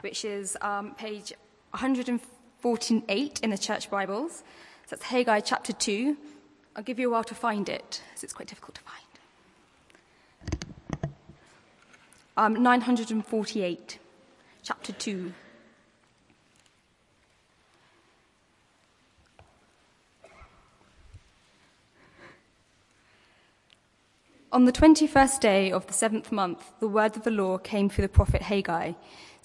which is um, page 148 in the Church Bibles. So that's Haggai chapter 2. I'll give you a while to find it, as it's quite difficult to find. Um, 948, chapter 2. On the 21st day of the seventh month, the word of the law came through the prophet Haggai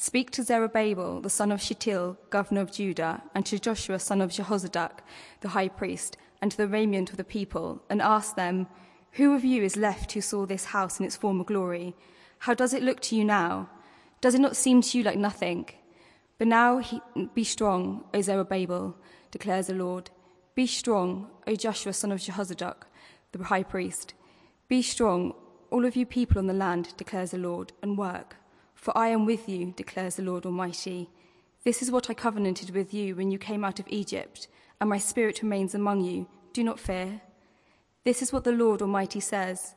Speak to Zerubbabel, the son of Shealtiel, governor of Judah, and to Joshua, son of Jehozadak, the high priest, and to the remnant of the people, and ask them, Who of you is left who saw this house in its former glory? How does it look to you now? Does it not seem to you like nothing? But now he, be strong, O Zerubbabel, declares the Lord. Be strong, O Joshua, son of Jehozadak, the high priest. Be strong, all of you people on the land, declares the Lord, and work. For I am with you, declares the Lord Almighty. This is what I covenanted with you when you came out of Egypt, and my spirit remains among you. Do not fear. This is what the Lord Almighty says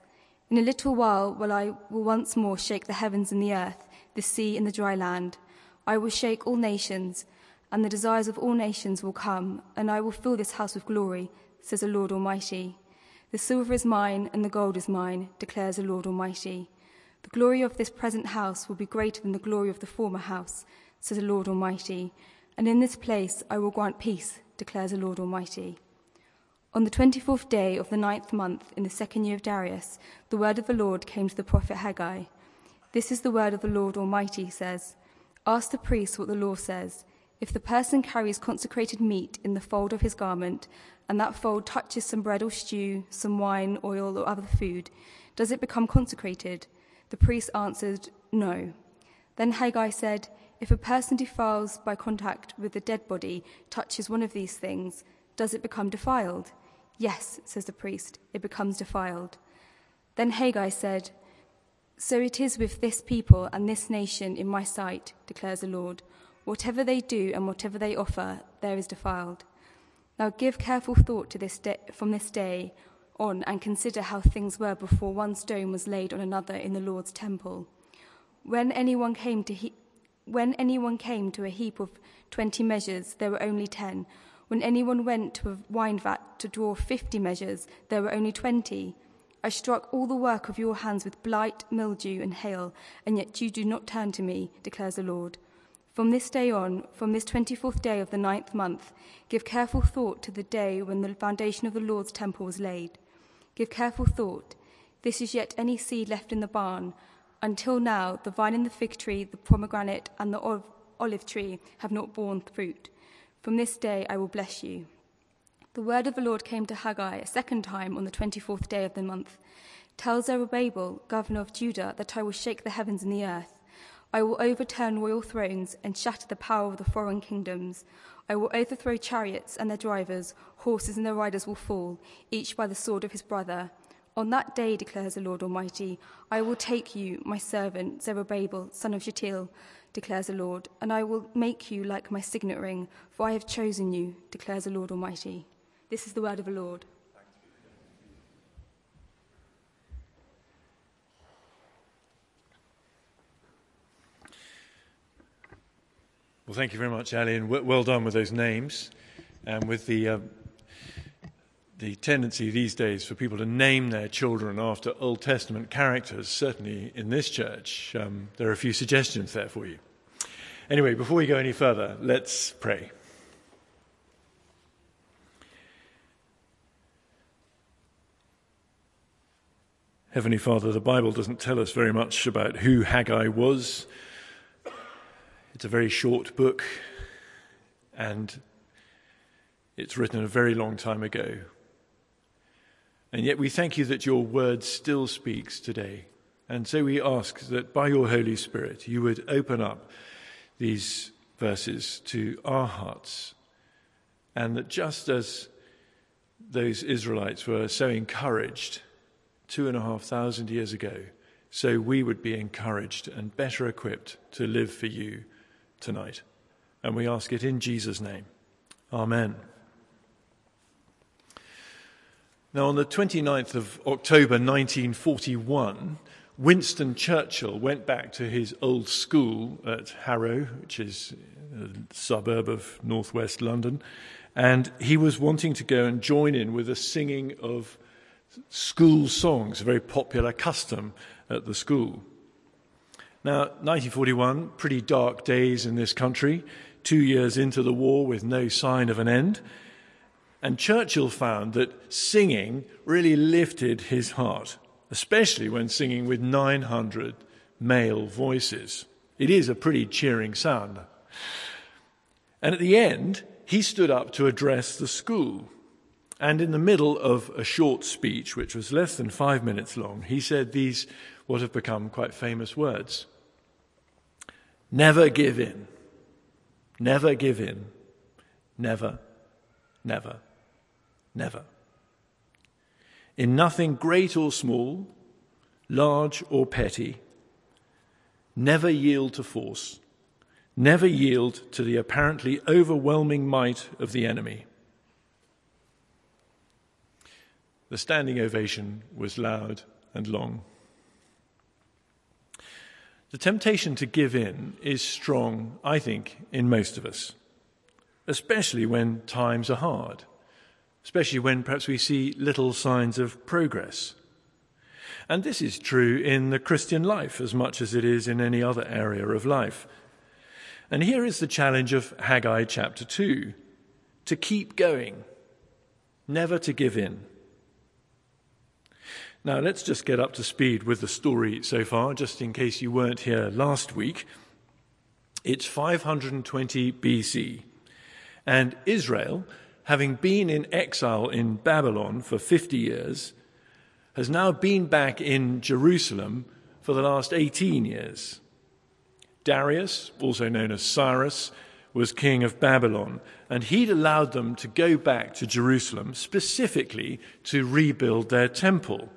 In a little while, while I will once more shake the heavens and the earth, the sea and the dry land, I will shake all nations, and the desires of all nations will come, and I will fill this house with glory, says the Lord Almighty. The silver is mine and the gold is mine, declares the Lord Almighty. The glory of this present house will be greater than the glory of the former house, says the Lord Almighty. And in this place I will grant peace, declares the Lord Almighty. On the twenty fourth day of the ninth month, in the second year of Darius, the word of the Lord came to the prophet Haggai. This is the word of the Lord Almighty, he says. Ask the priest what the law says. If the person carries consecrated meat in the fold of his garment, and that fold touches some bread or stew, some wine, oil, or other food, does it become consecrated? The priest answered, No. Then Haggai said, If a person defiles by contact with the dead body, touches one of these things, does it become defiled? Yes, says the priest, it becomes defiled. Then Haggai said, So it is with this people and this nation in my sight, declares the Lord. Whatever they do and whatever they offer, there is defiled. Now give careful thought to this day, from this day on and consider how things were before one stone was laid on another in the Lord's temple. When anyone came to he- when anyone came to a heap of twenty measures, there were only ten. When anyone went to a wine vat to draw fifty measures, there were only twenty. I struck all the work of your hands with blight, mildew, and hail, and yet you do not turn to me, declares the Lord. From this day on, from this twenty fourth day of the ninth month, give careful thought to the day when the foundation of the Lord's temple was laid. Give careful thought. This is yet any seed left in the barn. Until now, the vine and the fig tree, the pomegranate, and the olive tree have not borne fruit. From this day I will bless you. The word of the Lord came to Haggai a second time on the twenty fourth day of the month. Tell Zerubbabel, governor of Judah, that I will shake the heavens and the earth. I will overturn royal thrones and shatter the power of the foreign kingdoms. I will overthrow chariots and their drivers, horses and their riders will fall, each by the sword of his brother. On that day, declares the Lord Almighty, I will take you, my servant, Zerubbabel, son of Shealtiel, declares the Lord, and I will make you like my signet ring, for I have chosen you, declares the Lord Almighty. This is the word of the Lord. Well, thank you very much, Ali, and well done with those names and with the, uh, the tendency these days for people to name their children after Old Testament characters. Certainly in this church, um, there are a few suggestions there for you. Anyway, before we go any further, let's pray. Heavenly Father, the Bible doesn't tell us very much about who Haggai was it's a very short book, and it's written a very long time ago. And yet we thank you that your word still speaks today. And so we ask that by your Holy Spirit you would open up these verses to our hearts. And that just as those Israelites were so encouraged two and a half thousand years ago, so we would be encouraged and better equipped to live for you tonight. And we ask it in Jesus' name. Amen. Now, on the 29th of October 1941, Winston Churchill went back to his old school at Harrow, which is a suburb of northwest London, and he was wanting to go and join in with the singing of school songs, a very popular custom at the school. Now, 1941, pretty dark days in this country, two years into the war with no sign of an end. And Churchill found that singing really lifted his heart, especially when singing with 900 male voices. It is a pretty cheering sound. And at the end, he stood up to address the school. And in the middle of a short speech, which was less than five minutes long, he said these, what have become quite famous words Never give in. Never give in. Never, never, never. In nothing great or small, large or petty, never yield to force Never yield to the apparently overwhelming might of the enemy. The standing ovation was loud and long. The temptation to give in is strong, I think, in most of us, especially when times are hard, especially when perhaps we see little signs of progress. And this is true in the Christian life as much as it is in any other area of life. And here is the challenge of Haggai chapter 2 to keep going, never to give in. Now, let's just get up to speed with the story so far, just in case you weren't here last week. It's 520 BC, and Israel, having been in exile in Babylon for 50 years, has now been back in Jerusalem for the last 18 years. Darius, also known as Cyrus, was king of Babylon, and he'd allowed them to go back to Jerusalem specifically to rebuild their temple.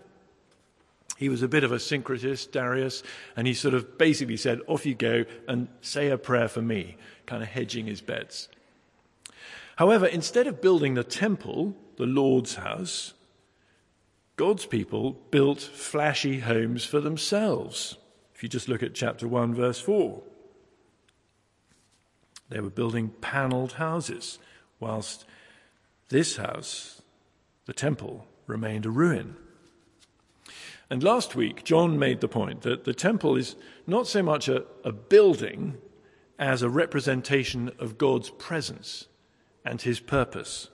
He was a bit of a syncretist, Darius, and he sort of basically said, Off you go and say a prayer for me, kind of hedging his bets. However, instead of building the temple, the Lord's house, God's people built flashy homes for themselves. If you just look at chapter 1, verse 4, they were building paneled houses, whilst this house, the temple, remained a ruin. And last week, John made the point that the temple is not so much a, a building as a representation of God's presence and his purpose.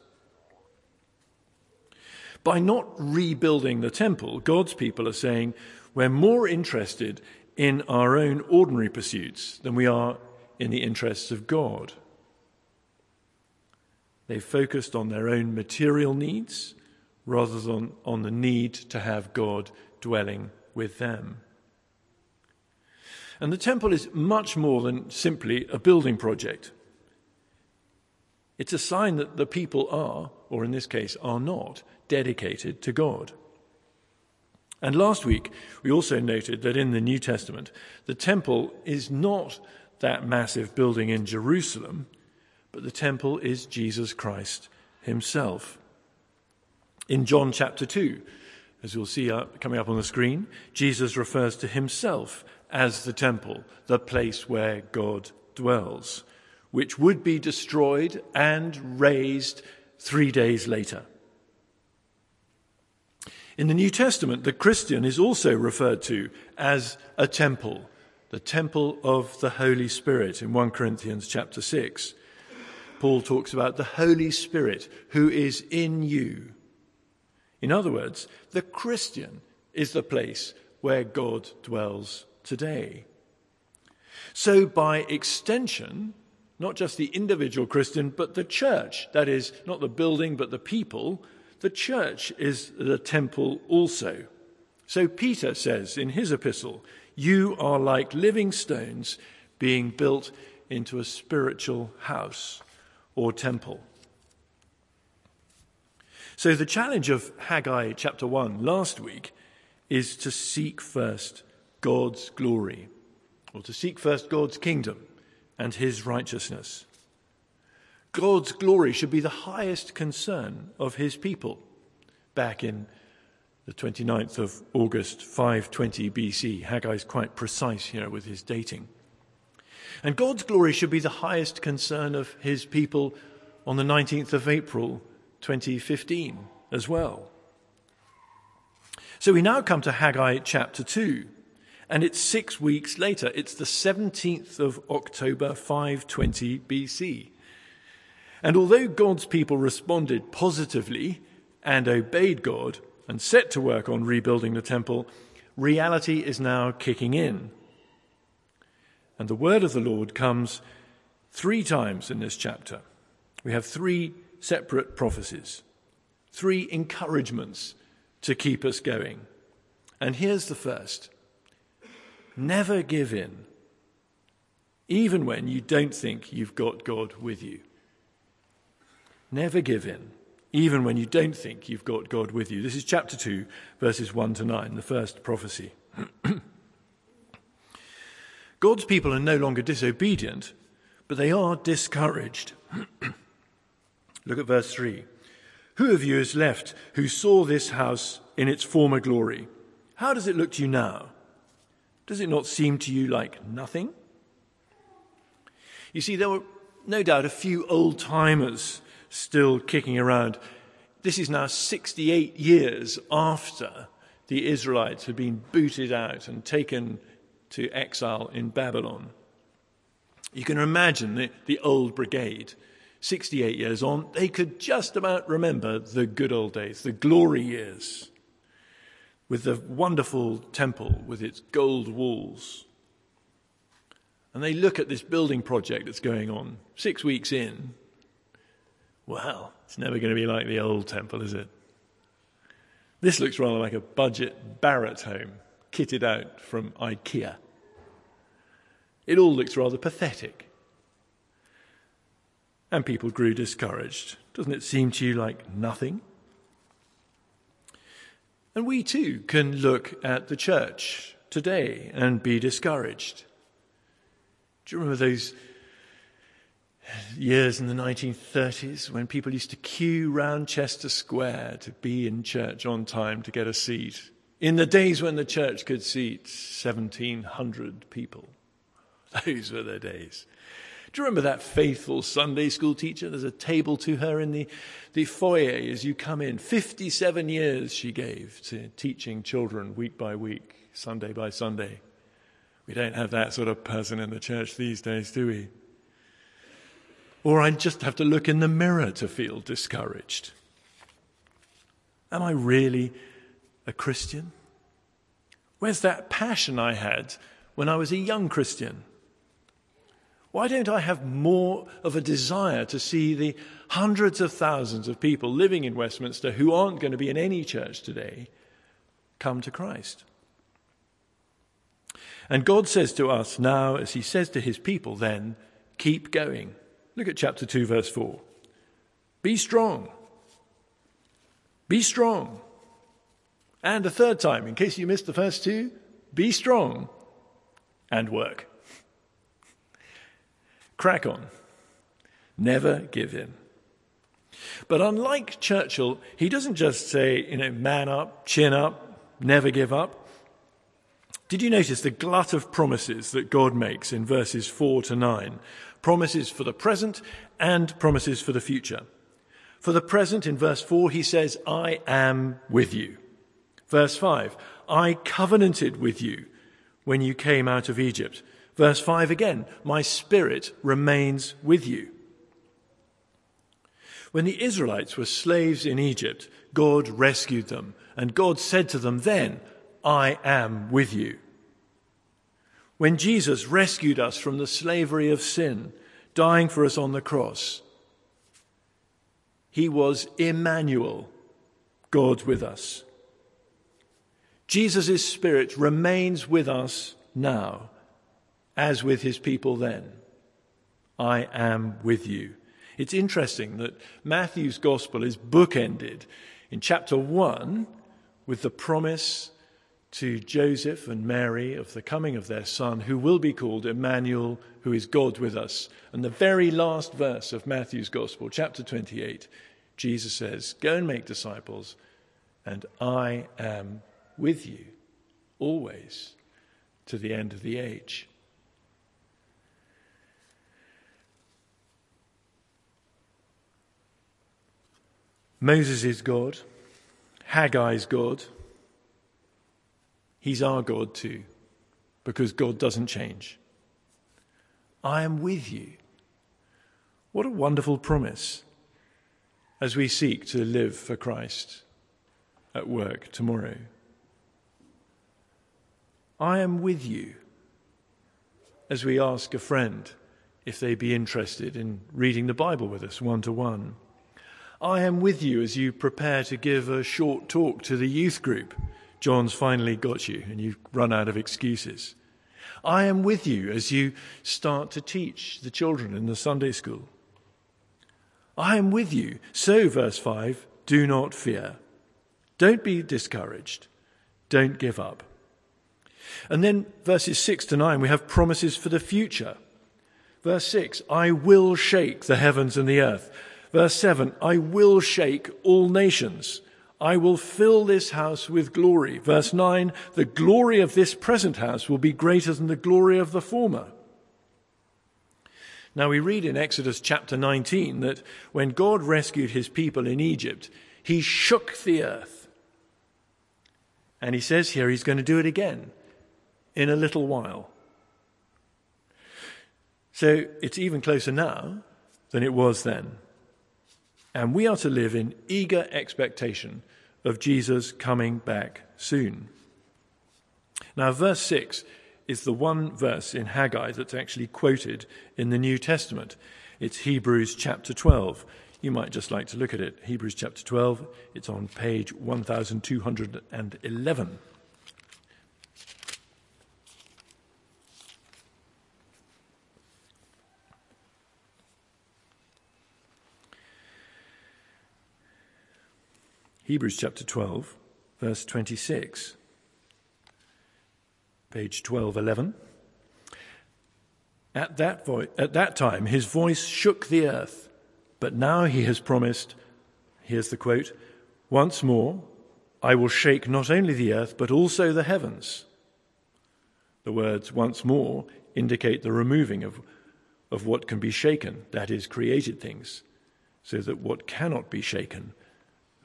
By not rebuilding the temple, God's people are saying we're more interested in our own ordinary pursuits than we are in the interests of God. They focused on their own material needs rather than on the need to have God dwelling with them. And the temple is much more than simply a building project. It's a sign that the people are, or in this case, are not, dedicated to God. And last week, we also noted that in the New Testament, the temple is not that massive building in Jerusalem, but the temple is Jesus Christ himself. In John chapter 2, as you'll see up, coming up on the screen, Jesus refers to himself as the temple, the place where God dwells, which would be destroyed and raised three days later. In the New Testament, the Christian is also referred to as a temple, the temple of the Holy Spirit in 1 Corinthians chapter 6. Paul talks about the Holy Spirit who is in you. In other words, the Christian is the place where God dwells today. So, by extension, not just the individual Christian, but the church, that is, not the building, but the people, the church is the temple also. So Peter says in his epistle, You are like living stones being built into a spiritual house or temple. So the challenge of Haggai chapter 1 last week is to seek first God's glory, or to seek first God's kingdom and his righteousness. God's glory should be the highest concern of his people back in the 29th of August 520 BC. Haggai is quite precise here with his dating. And God's glory should be the highest concern of his people on the 19th of April 2015 as well. So we now come to Haggai chapter 2, and it's six weeks later. It's the 17th of October 520 BC. And although God's people responded positively and obeyed God, and set to work on rebuilding the temple, reality is now kicking in. And the word of the Lord comes three times in this chapter. We have three separate prophecies, three encouragements to keep us going. And here's the first never give in, even when you don't think you've got God with you. Never give in even when you don't think you've got God with you. This is chapter 2, verses 1 to 9, the first prophecy. God's people are no longer disobedient, but they are discouraged. Look at verse 3. Who of you is left who saw this house in its former glory? How does it look to you now? Does it not seem to you like nothing? You see, there were no doubt a few old timers still kicking around. This is now 68 years after the Israelites had been booted out and taken to exile in Babylon. You can imagine the, the old brigade, 68 years on, they could just about remember the good old days, the glory years, with the wonderful temple with its gold walls. And they look at this building project that's going on six weeks in, well, it's never going to be like the old temple, is it? This looks rather like a budget Barratt home, kitted out from IKEA. It all looks rather pathetic. And people grew discouraged. Doesn't it seem to you like nothing? And we too can look at the church today and be discouraged. Do you remember those years in the 1930s when people used to queue round Chester Square to be in church on time to get a seat. In the days when the church could seat 1,700 people. Those were the days. Do you remember that faithful Sunday school teacher? There's a table to her in the, the foyer as you come in. 57 years she gave to teaching children week by week, Sunday by Sunday. We don't have that sort of person in the church these days, do we? Or I just have to look in the mirror to feel discouraged. Am I really a Christian? Where's that passion I had when I was a young Christian? Why don't I have more of a desire to see the hundreds of thousands of people living in Westminster who aren't going to be in any church today come to Christ? And God says to us now, as He says to His people then, keep going. Look at chapter 2, verse 4. Be strong. Be strong. And a third time, in case you missed the first two, be strong and work. Crack on. Never give in. But unlike Churchill, he doesn't just say, you know, man up, chin up, never give up. Did you notice the glut of promises that God makes in verses 4 to 9? promises for the present and promises for the future. For the present, in verse 4, he says, I am with you. Verse 5, I covenanted with you when you came out of Egypt. Verse 5 again, my spirit remains with you. When the Israelites were slaves in Egypt, God rescued them, and God said to them then, I am with you. When Jesus rescued us from the slavery of sin, dying for us on the cross, he was Emmanuel, God with us. Jesus' Spirit remains with us now, as with his people then. I am with you. It's interesting that Matthew's gospel is bookended in chapter 1 with the promise to Joseph and Mary of the coming of their son, who will be called Emmanuel, who is God with us. And the very last verse of Matthew's Gospel, chapter 28, Jesus says, Go and make disciples and I am with you always to the end of the age. Moses is God, Haggai is God. He's our God too, because God doesn't change. I am with you. What a wonderful promise as we seek to live for Christ at work tomorrow. I am with you as we ask a friend if they be interested in reading the Bible with us one to one. I am with you as you prepare to give a short talk to the youth group. John's finally got you and you've run out of excuses. I am with you as you start to teach the children in the Sunday school. I am with you. So, verse 5, do not fear. Don't be discouraged. Don't give up. And then verses 6 to 9, we have promises for the future. Verse 6, I will shake the heavens and the earth. Verse 7, I will shake all nations. I will fill this house with glory. Verse 9, the glory of this present house will be greater than the glory of the former. Now we read in Exodus chapter 19 that when God rescued his people in Egypt, he shook the earth. And he says here he's going to do it again in a little while. So it's even closer now than it was then. And we are to live in eager expectation of Jesus coming back soon. Now, verse 6 is the one verse in Haggai that's actually quoted in the New Testament. It's Hebrews chapter 12. You might just like to look at it. Hebrews chapter 12, it's on page 1211. Hebrews chapter 12, verse 26. Page 1211. At that, vo- at that time, his voice shook the earth, but now he has promised, here's the quote, once more, I will shake not only the earth, but also the heavens. The words once more indicate the removing of, of what can be shaken, that is, created things, so that what cannot be shaken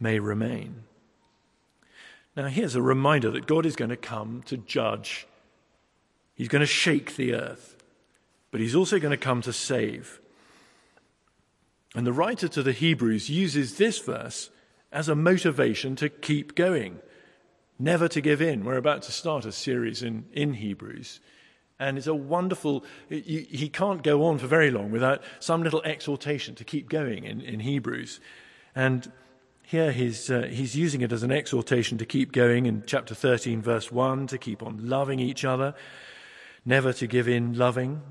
may remain. Now, here's a reminder that God is going to come to judge. He's going to shake the earth, but he's also going to come to save. And the writer to the Hebrews uses this verse as a motivation to keep going, never to give in. We're about to start a series in, in Hebrews. And it's a wonderful, he can't go on for very long without some little exhortation to keep going in, in Hebrews. And here he's, uh, he's using it as an exhortation to keep going in chapter 13, verse 1, to keep on loving each other, never to give in loving.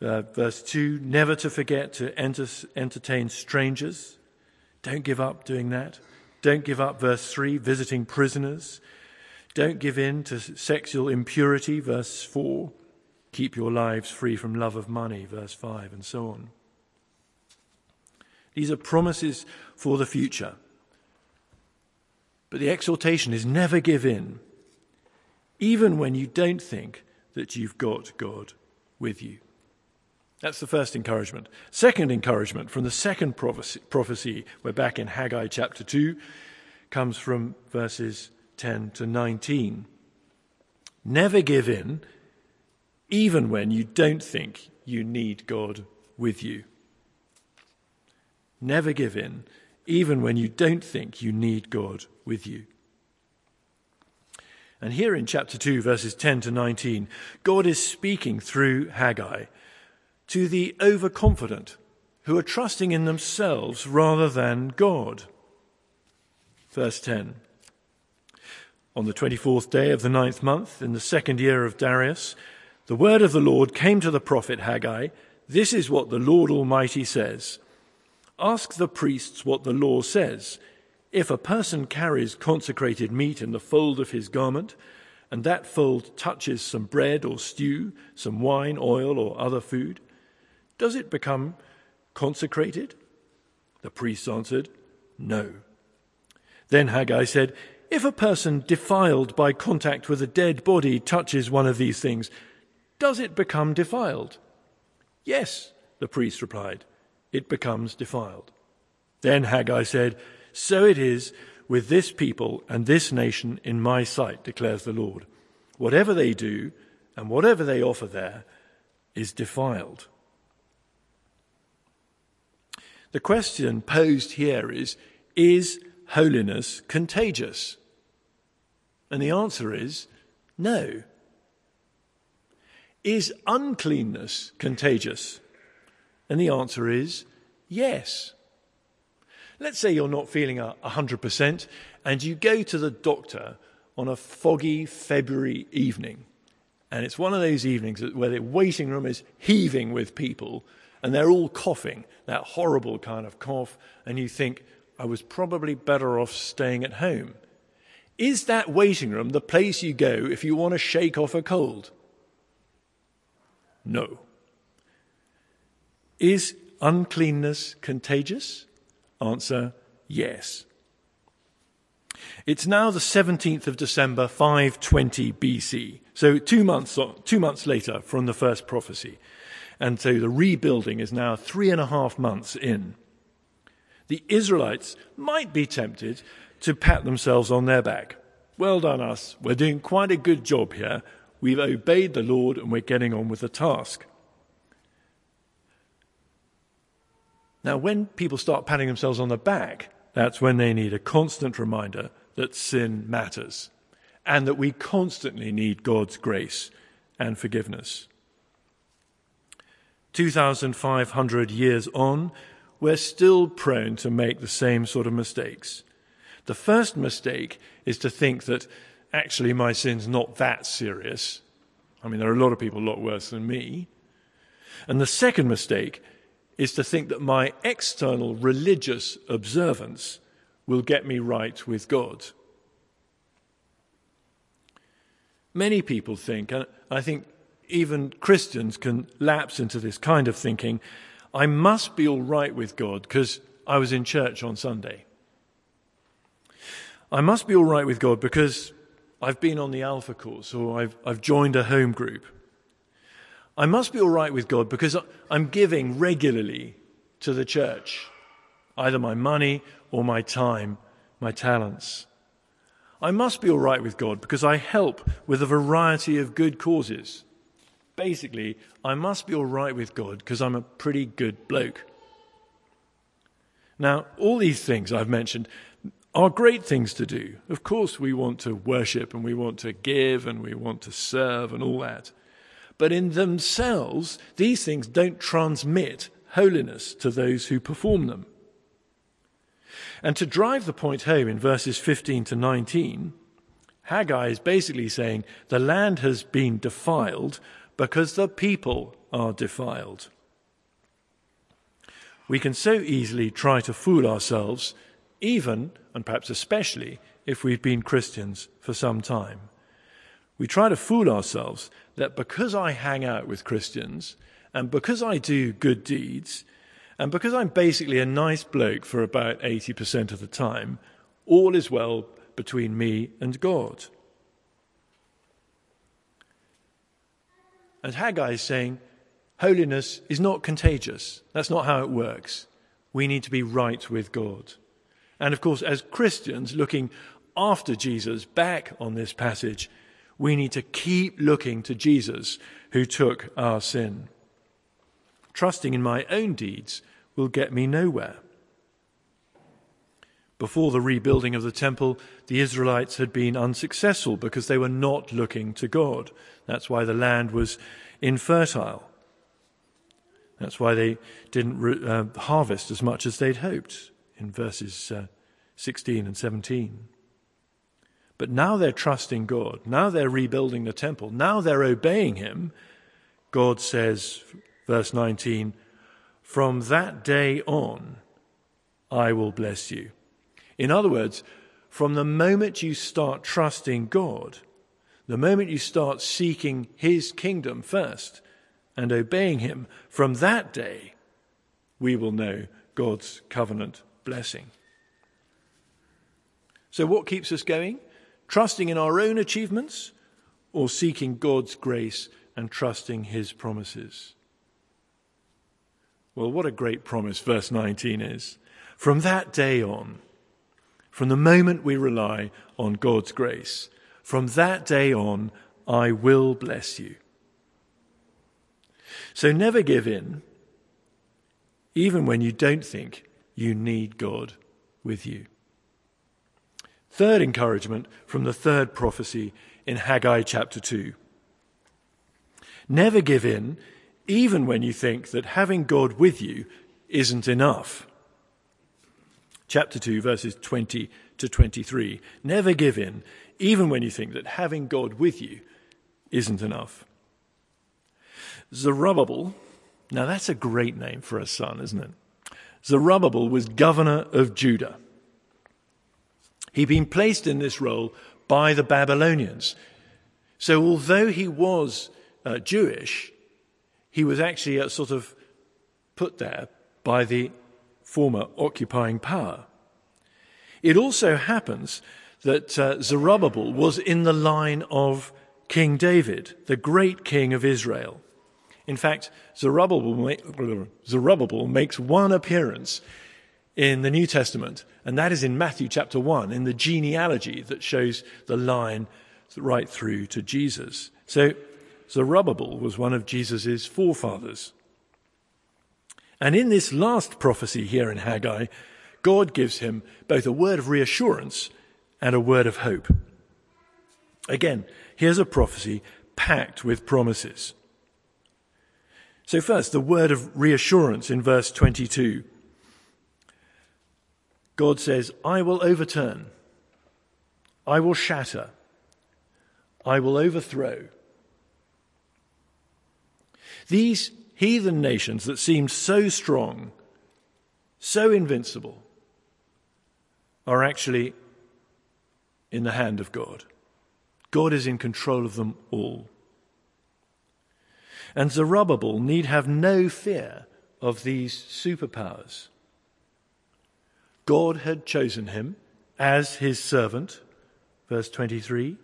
Uh, verse 2, never to forget to enter, entertain strangers. Don't give up doing that. Don't give up, verse 3, visiting prisoners. Don't give in to sexual impurity, verse 4. Keep your lives free from love of money, verse 5, and so on. These are promises for the future. But the exhortation is never give in, even when you don't think that you've got God with you. That's the first encouragement. Second encouragement from the second prophecy, we're back in Haggai chapter 2, comes from verses 10 to 19. Never give in, even when you don't think you need God with you. Never give in, even when you don't think you need God with you. And here in chapter 2, verses 10 to 19, God is speaking through Haggai to the overconfident who are trusting in themselves rather than God. Verse 10 On the 24th day of the ninth month, in the second year of Darius, the word of the Lord came to the prophet Haggai This is what the Lord Almighty says Ask the priests what the law says. If a person carries consecrated meat in the fold of his garment, and that fold touches some bread or stew, some wine, oil, or other food, does it become consecrated? The priests answered, No. Then Haggai said, If a person defiled by contact with a dead body touches one of these things, does it become defiled? Yes, the priest replied, it becomes defiled. Then Haggai said, So it is with this people and this nation in my sight, declares the Lord. Whatever they do and whatever they offer there is defiled. The question posed here is Is holiness contagious? And the answer is no. Is uncleanness contagious? And the answer is yes. Let's say you're not feeling a 100% and you go to the doctor on a foggy February evening. And it's one of those evenings where the waiting room is heaving with people and they're all coughing, that horrible kind of cough. And you think, I was probably better off staying at home. Is that waiting room the place you go if you want to shake off a cold? No. Is uncleanness contagious? Answer yes. It's now the 17th of December, 520 BC. So two months, two months later from the first prophecy. And so the rebuilding is now three and a half months in. The Israelites might be tempted to pat themselves on their back. Well done, us. We're doing quite a good job here. We've obeyed the Lord and we're getting on with the task. Now, when people start patting themselves on the back, that's when they need a constant reminder that sin matters and that we constantly need God's grace and forgiveness. 2,500 years on, we're still prone to make the same sort of mistakes. The first mistake is to think that actually my sin's not that serious. I mean, there are a lot of people a lot worse than me. And the second mistake is to think that my external religious observance will get me right with God. Many people think, and I think even Christians can lapse into this kind of thinking, I must be all right with God because I was in church on Sunday. I must be all right with God because I've been on the Alpha course or I've, I've joined a home group. I must be all right with God because I'm giving regularly to the church, either my money or my time, my talents. I must be all right with God because I help with a variety of good causes. Basically, I must be all right with God because I'm a pretty good bloke. Now, all these things I've mentioned are great things to do. Of course, we want to worship and we want to give and we want to serve and all that. But in themselves, these things don't transmit holiness to those who perform them. And to drive the point home in verses 15 to 19, Haggai is basically saying the land has been defiled because the people are defiled. We can so easily try to fool ourselves, even and perhaps especially if we've been Christians for some time. We try to fool ourselves that because I hang out with Christians and because I do good deeds and because I'm basically a nice bloke for about 80% of the time, all is well between me and God. And Haggai is saying, holiness is not contagious. That's not how it works. We need to be right with God. And of course, as Christians looking after Jesus back on this passage, we need to keep looking to Jesus who took our sin. Trusting in my own deeds will get me nowhere. Before the rebuilding of the temple, the Israelites had been unsuccessful because they were not looking to God. That's why the land was infertile. That's why they didn't uh, harvest as much as they'd hoped in verses uh, 16 and 17. But now they're trusting God. Now they're rebuilding the temple. Now they're obeying Him. God says, verse 19, From that day on, I will bless you. In other words, from the moment you start trusting God, the moment you start seeking His kingdom first and obeying Him, from that day, we will know God's covenant blessing. So, what keeps us going? Trusting in our own achievements or seeking God's grace and trusting his promises? Well, what a great promise verse 19 is. From that day on, from the moment we rely on God's grace, from that day on, I will bless you. So never give in, even when you don't think you need God with you. Third encouragement from the third prophecy in Haggai chapter 2. Never give in, even when you think that having God with you isn't enough. Chapter 2, verses 20 to 23. Never give in, even when you think that having God with you isn't enough. Zerubbabel, now that's a great name for a son, isn't it? Zerubbabel was governor of Judah. He'd been placed in this role by the Babylonians. So although he was uh, Jewish, he was actually uh, sort of put there by the former occupying power. It also happens that uh, Zerubbabel was in the line of King David, the great king of Israel. In fact, Zerubbabel, Zerubbabel makes one appearance in the New Testament, and that is in Matthew chapter 1, in the genealogy that shows the line right through to Jesus. So Zerubbabel was one of Jesus' forefathers. And in this last prophecy here in Haggai, God gives him both a word of reassurance and a word of hope. Again, here's a prophecy packed with promises. So, first, the word of reassurance in verse 22. God says, I will overturn, I will shatter, I will overthrow. These heathen nations that seemed so strong, so invincible, are actually in the hand of God. God is in control of them all. And Zerubbabel need have no fear of these superpowers. God had chosen him as his servant, verse 23,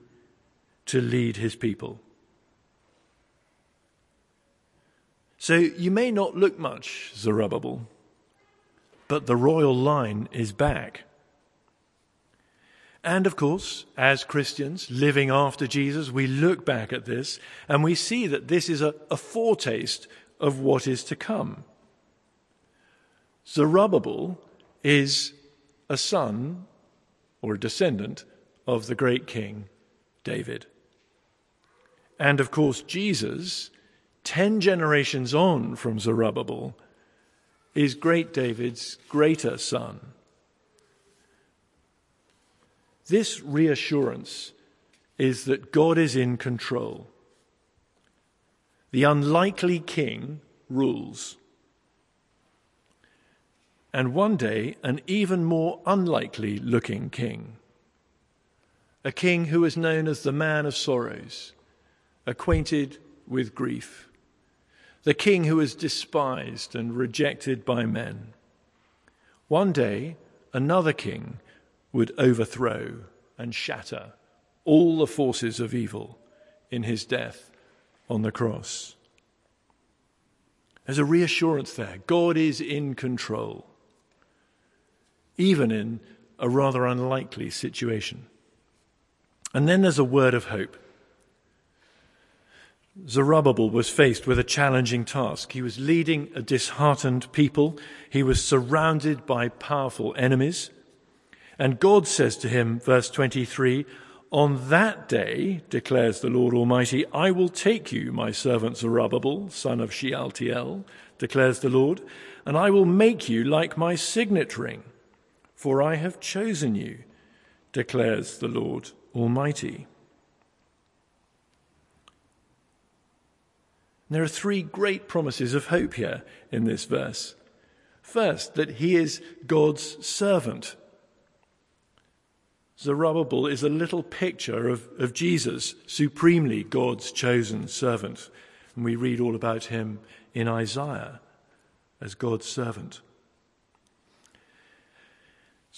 to lead his people. So you may not look much, Zerubbabel, but the royal line is back. And of course, as Christians living after Jesus, we look back at this and we see that this is a, a foretaste of what is to come. Zerubbabel is a son or a descendant of the great king David. And of course, Jesus, ten generations on from Zerubbabel, is great David's greater son. This reassurance is that God is in control. The unlikely king rules. And one day, an even more unlikely looking king. A king who is known as the man of sorrows, acquainted with grief. The king who is despised and rejected by men. One day, another king would overthrow and shatter all the forces of evil in his death on the cross. There's a reassurance there. God is in control, even in a rather unlikely situation. And then there's a word of hope. Zerubbabel was faced with a challenging task. He was leading a disheartened people. He was surrounded by powerful enemies. And God says to him, verse 23, On that day, declares the Lord Almighty, I will take you, my servant Zerubbabel, son of Shealtiel, declares the Lord, and I will make you like my signet ring, for I have chosen you, declares the Lord Almighty. There are three great promises of hope here in this verse. First, that he is God's servant. Zerubbabel is a little picture of, of Jesus, supremely God's chosen servant. And we read all about him in Isaiah as God's servant.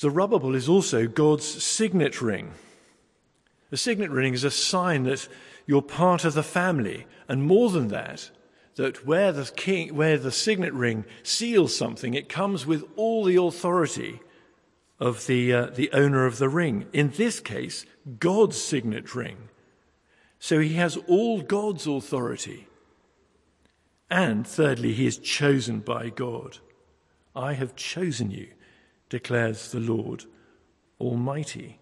Zerubbabel is also God's signet ring. The signet ring is a sign that you're part of the family, and more than that, that where the king, where the signet ring seals something, it comes with all the authority of the, uh, the owner of the ring. In this case, God's signet ring. So he has all God's authority. And thirdly, he is chosen by God. I have chosen you, declares the Lord Almighty.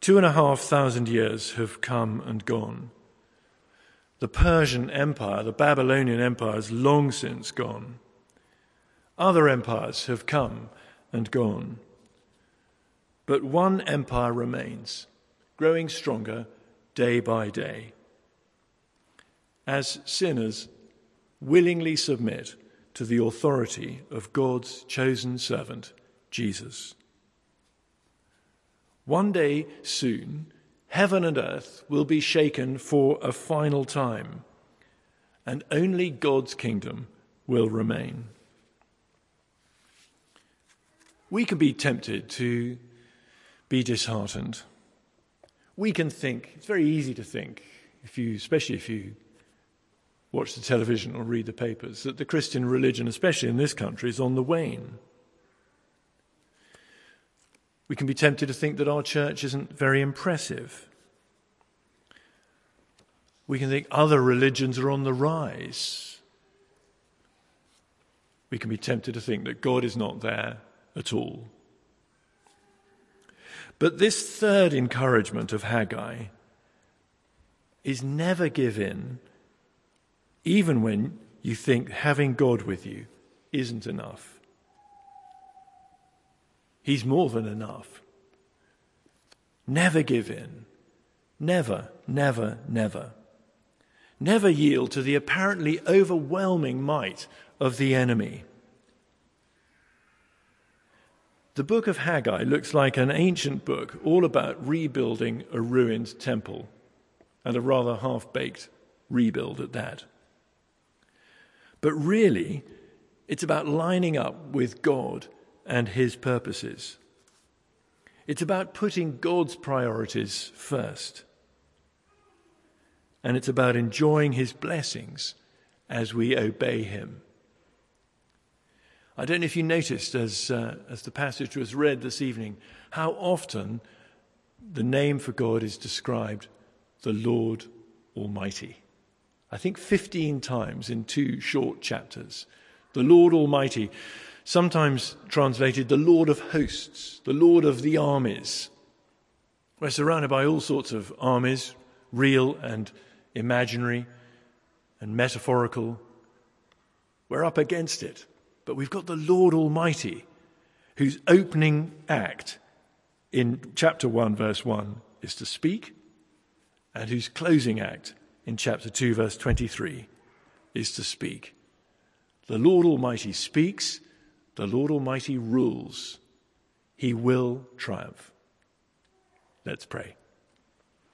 Two and a half thousand years have come and gone. The Persian Empire, the Babylonian Empire, has long since gone. Other empires have come and gone. But one empire remains, growing stronger day by day. As sinners willingly submit to the authority of God's chosen servant, Jesus. One day soon, heaven and earth will be shaken for a final time, and only God's kingdom will remain. We can be tempted to be disheartened. We can think, it's very easy to think, if you, especially if you watch the television or read the papers, that the Christian religion, especially in this country, is on the wane. We can be tempted to think that our church isn't very impressive. We can think other religions are on the rise. We can be tempted to think that God is not there at all. But this third encouragement of Haggai is never give in, even when you think having God with you isn't enough. He's more than enough. Never give in. Never, never, never. Never yield to the apparently overwhelming might of the enemy. The book of Haggai looks like an ancient book all about rebuilding a ruined temple, and a rather half baked rebuild at that. But really, it's about lining up with God and his purposes. It's about putting God's priorities first. And it's about enjoying his blessings as we obey him. I don't know if you noticed as, uh, as the passage was read this evening how often the name for God is described the Lord Almighty. I think 15 times in two short chapters. The Lord Almighty sometimes translated the Lord of hosts, the Lord of the armies. We're surrounded by all sorts of armies, real and imaginary and metaphorical. We're up against it, but we've got the Lord Almighty, whose opening act in chapter 1, verse 1 is to speak, and whose closing act in chapter 2, verse 23 is to speak. The Lord Almighty speaks the Lord Almighty rules. He will triumph. Let's pray.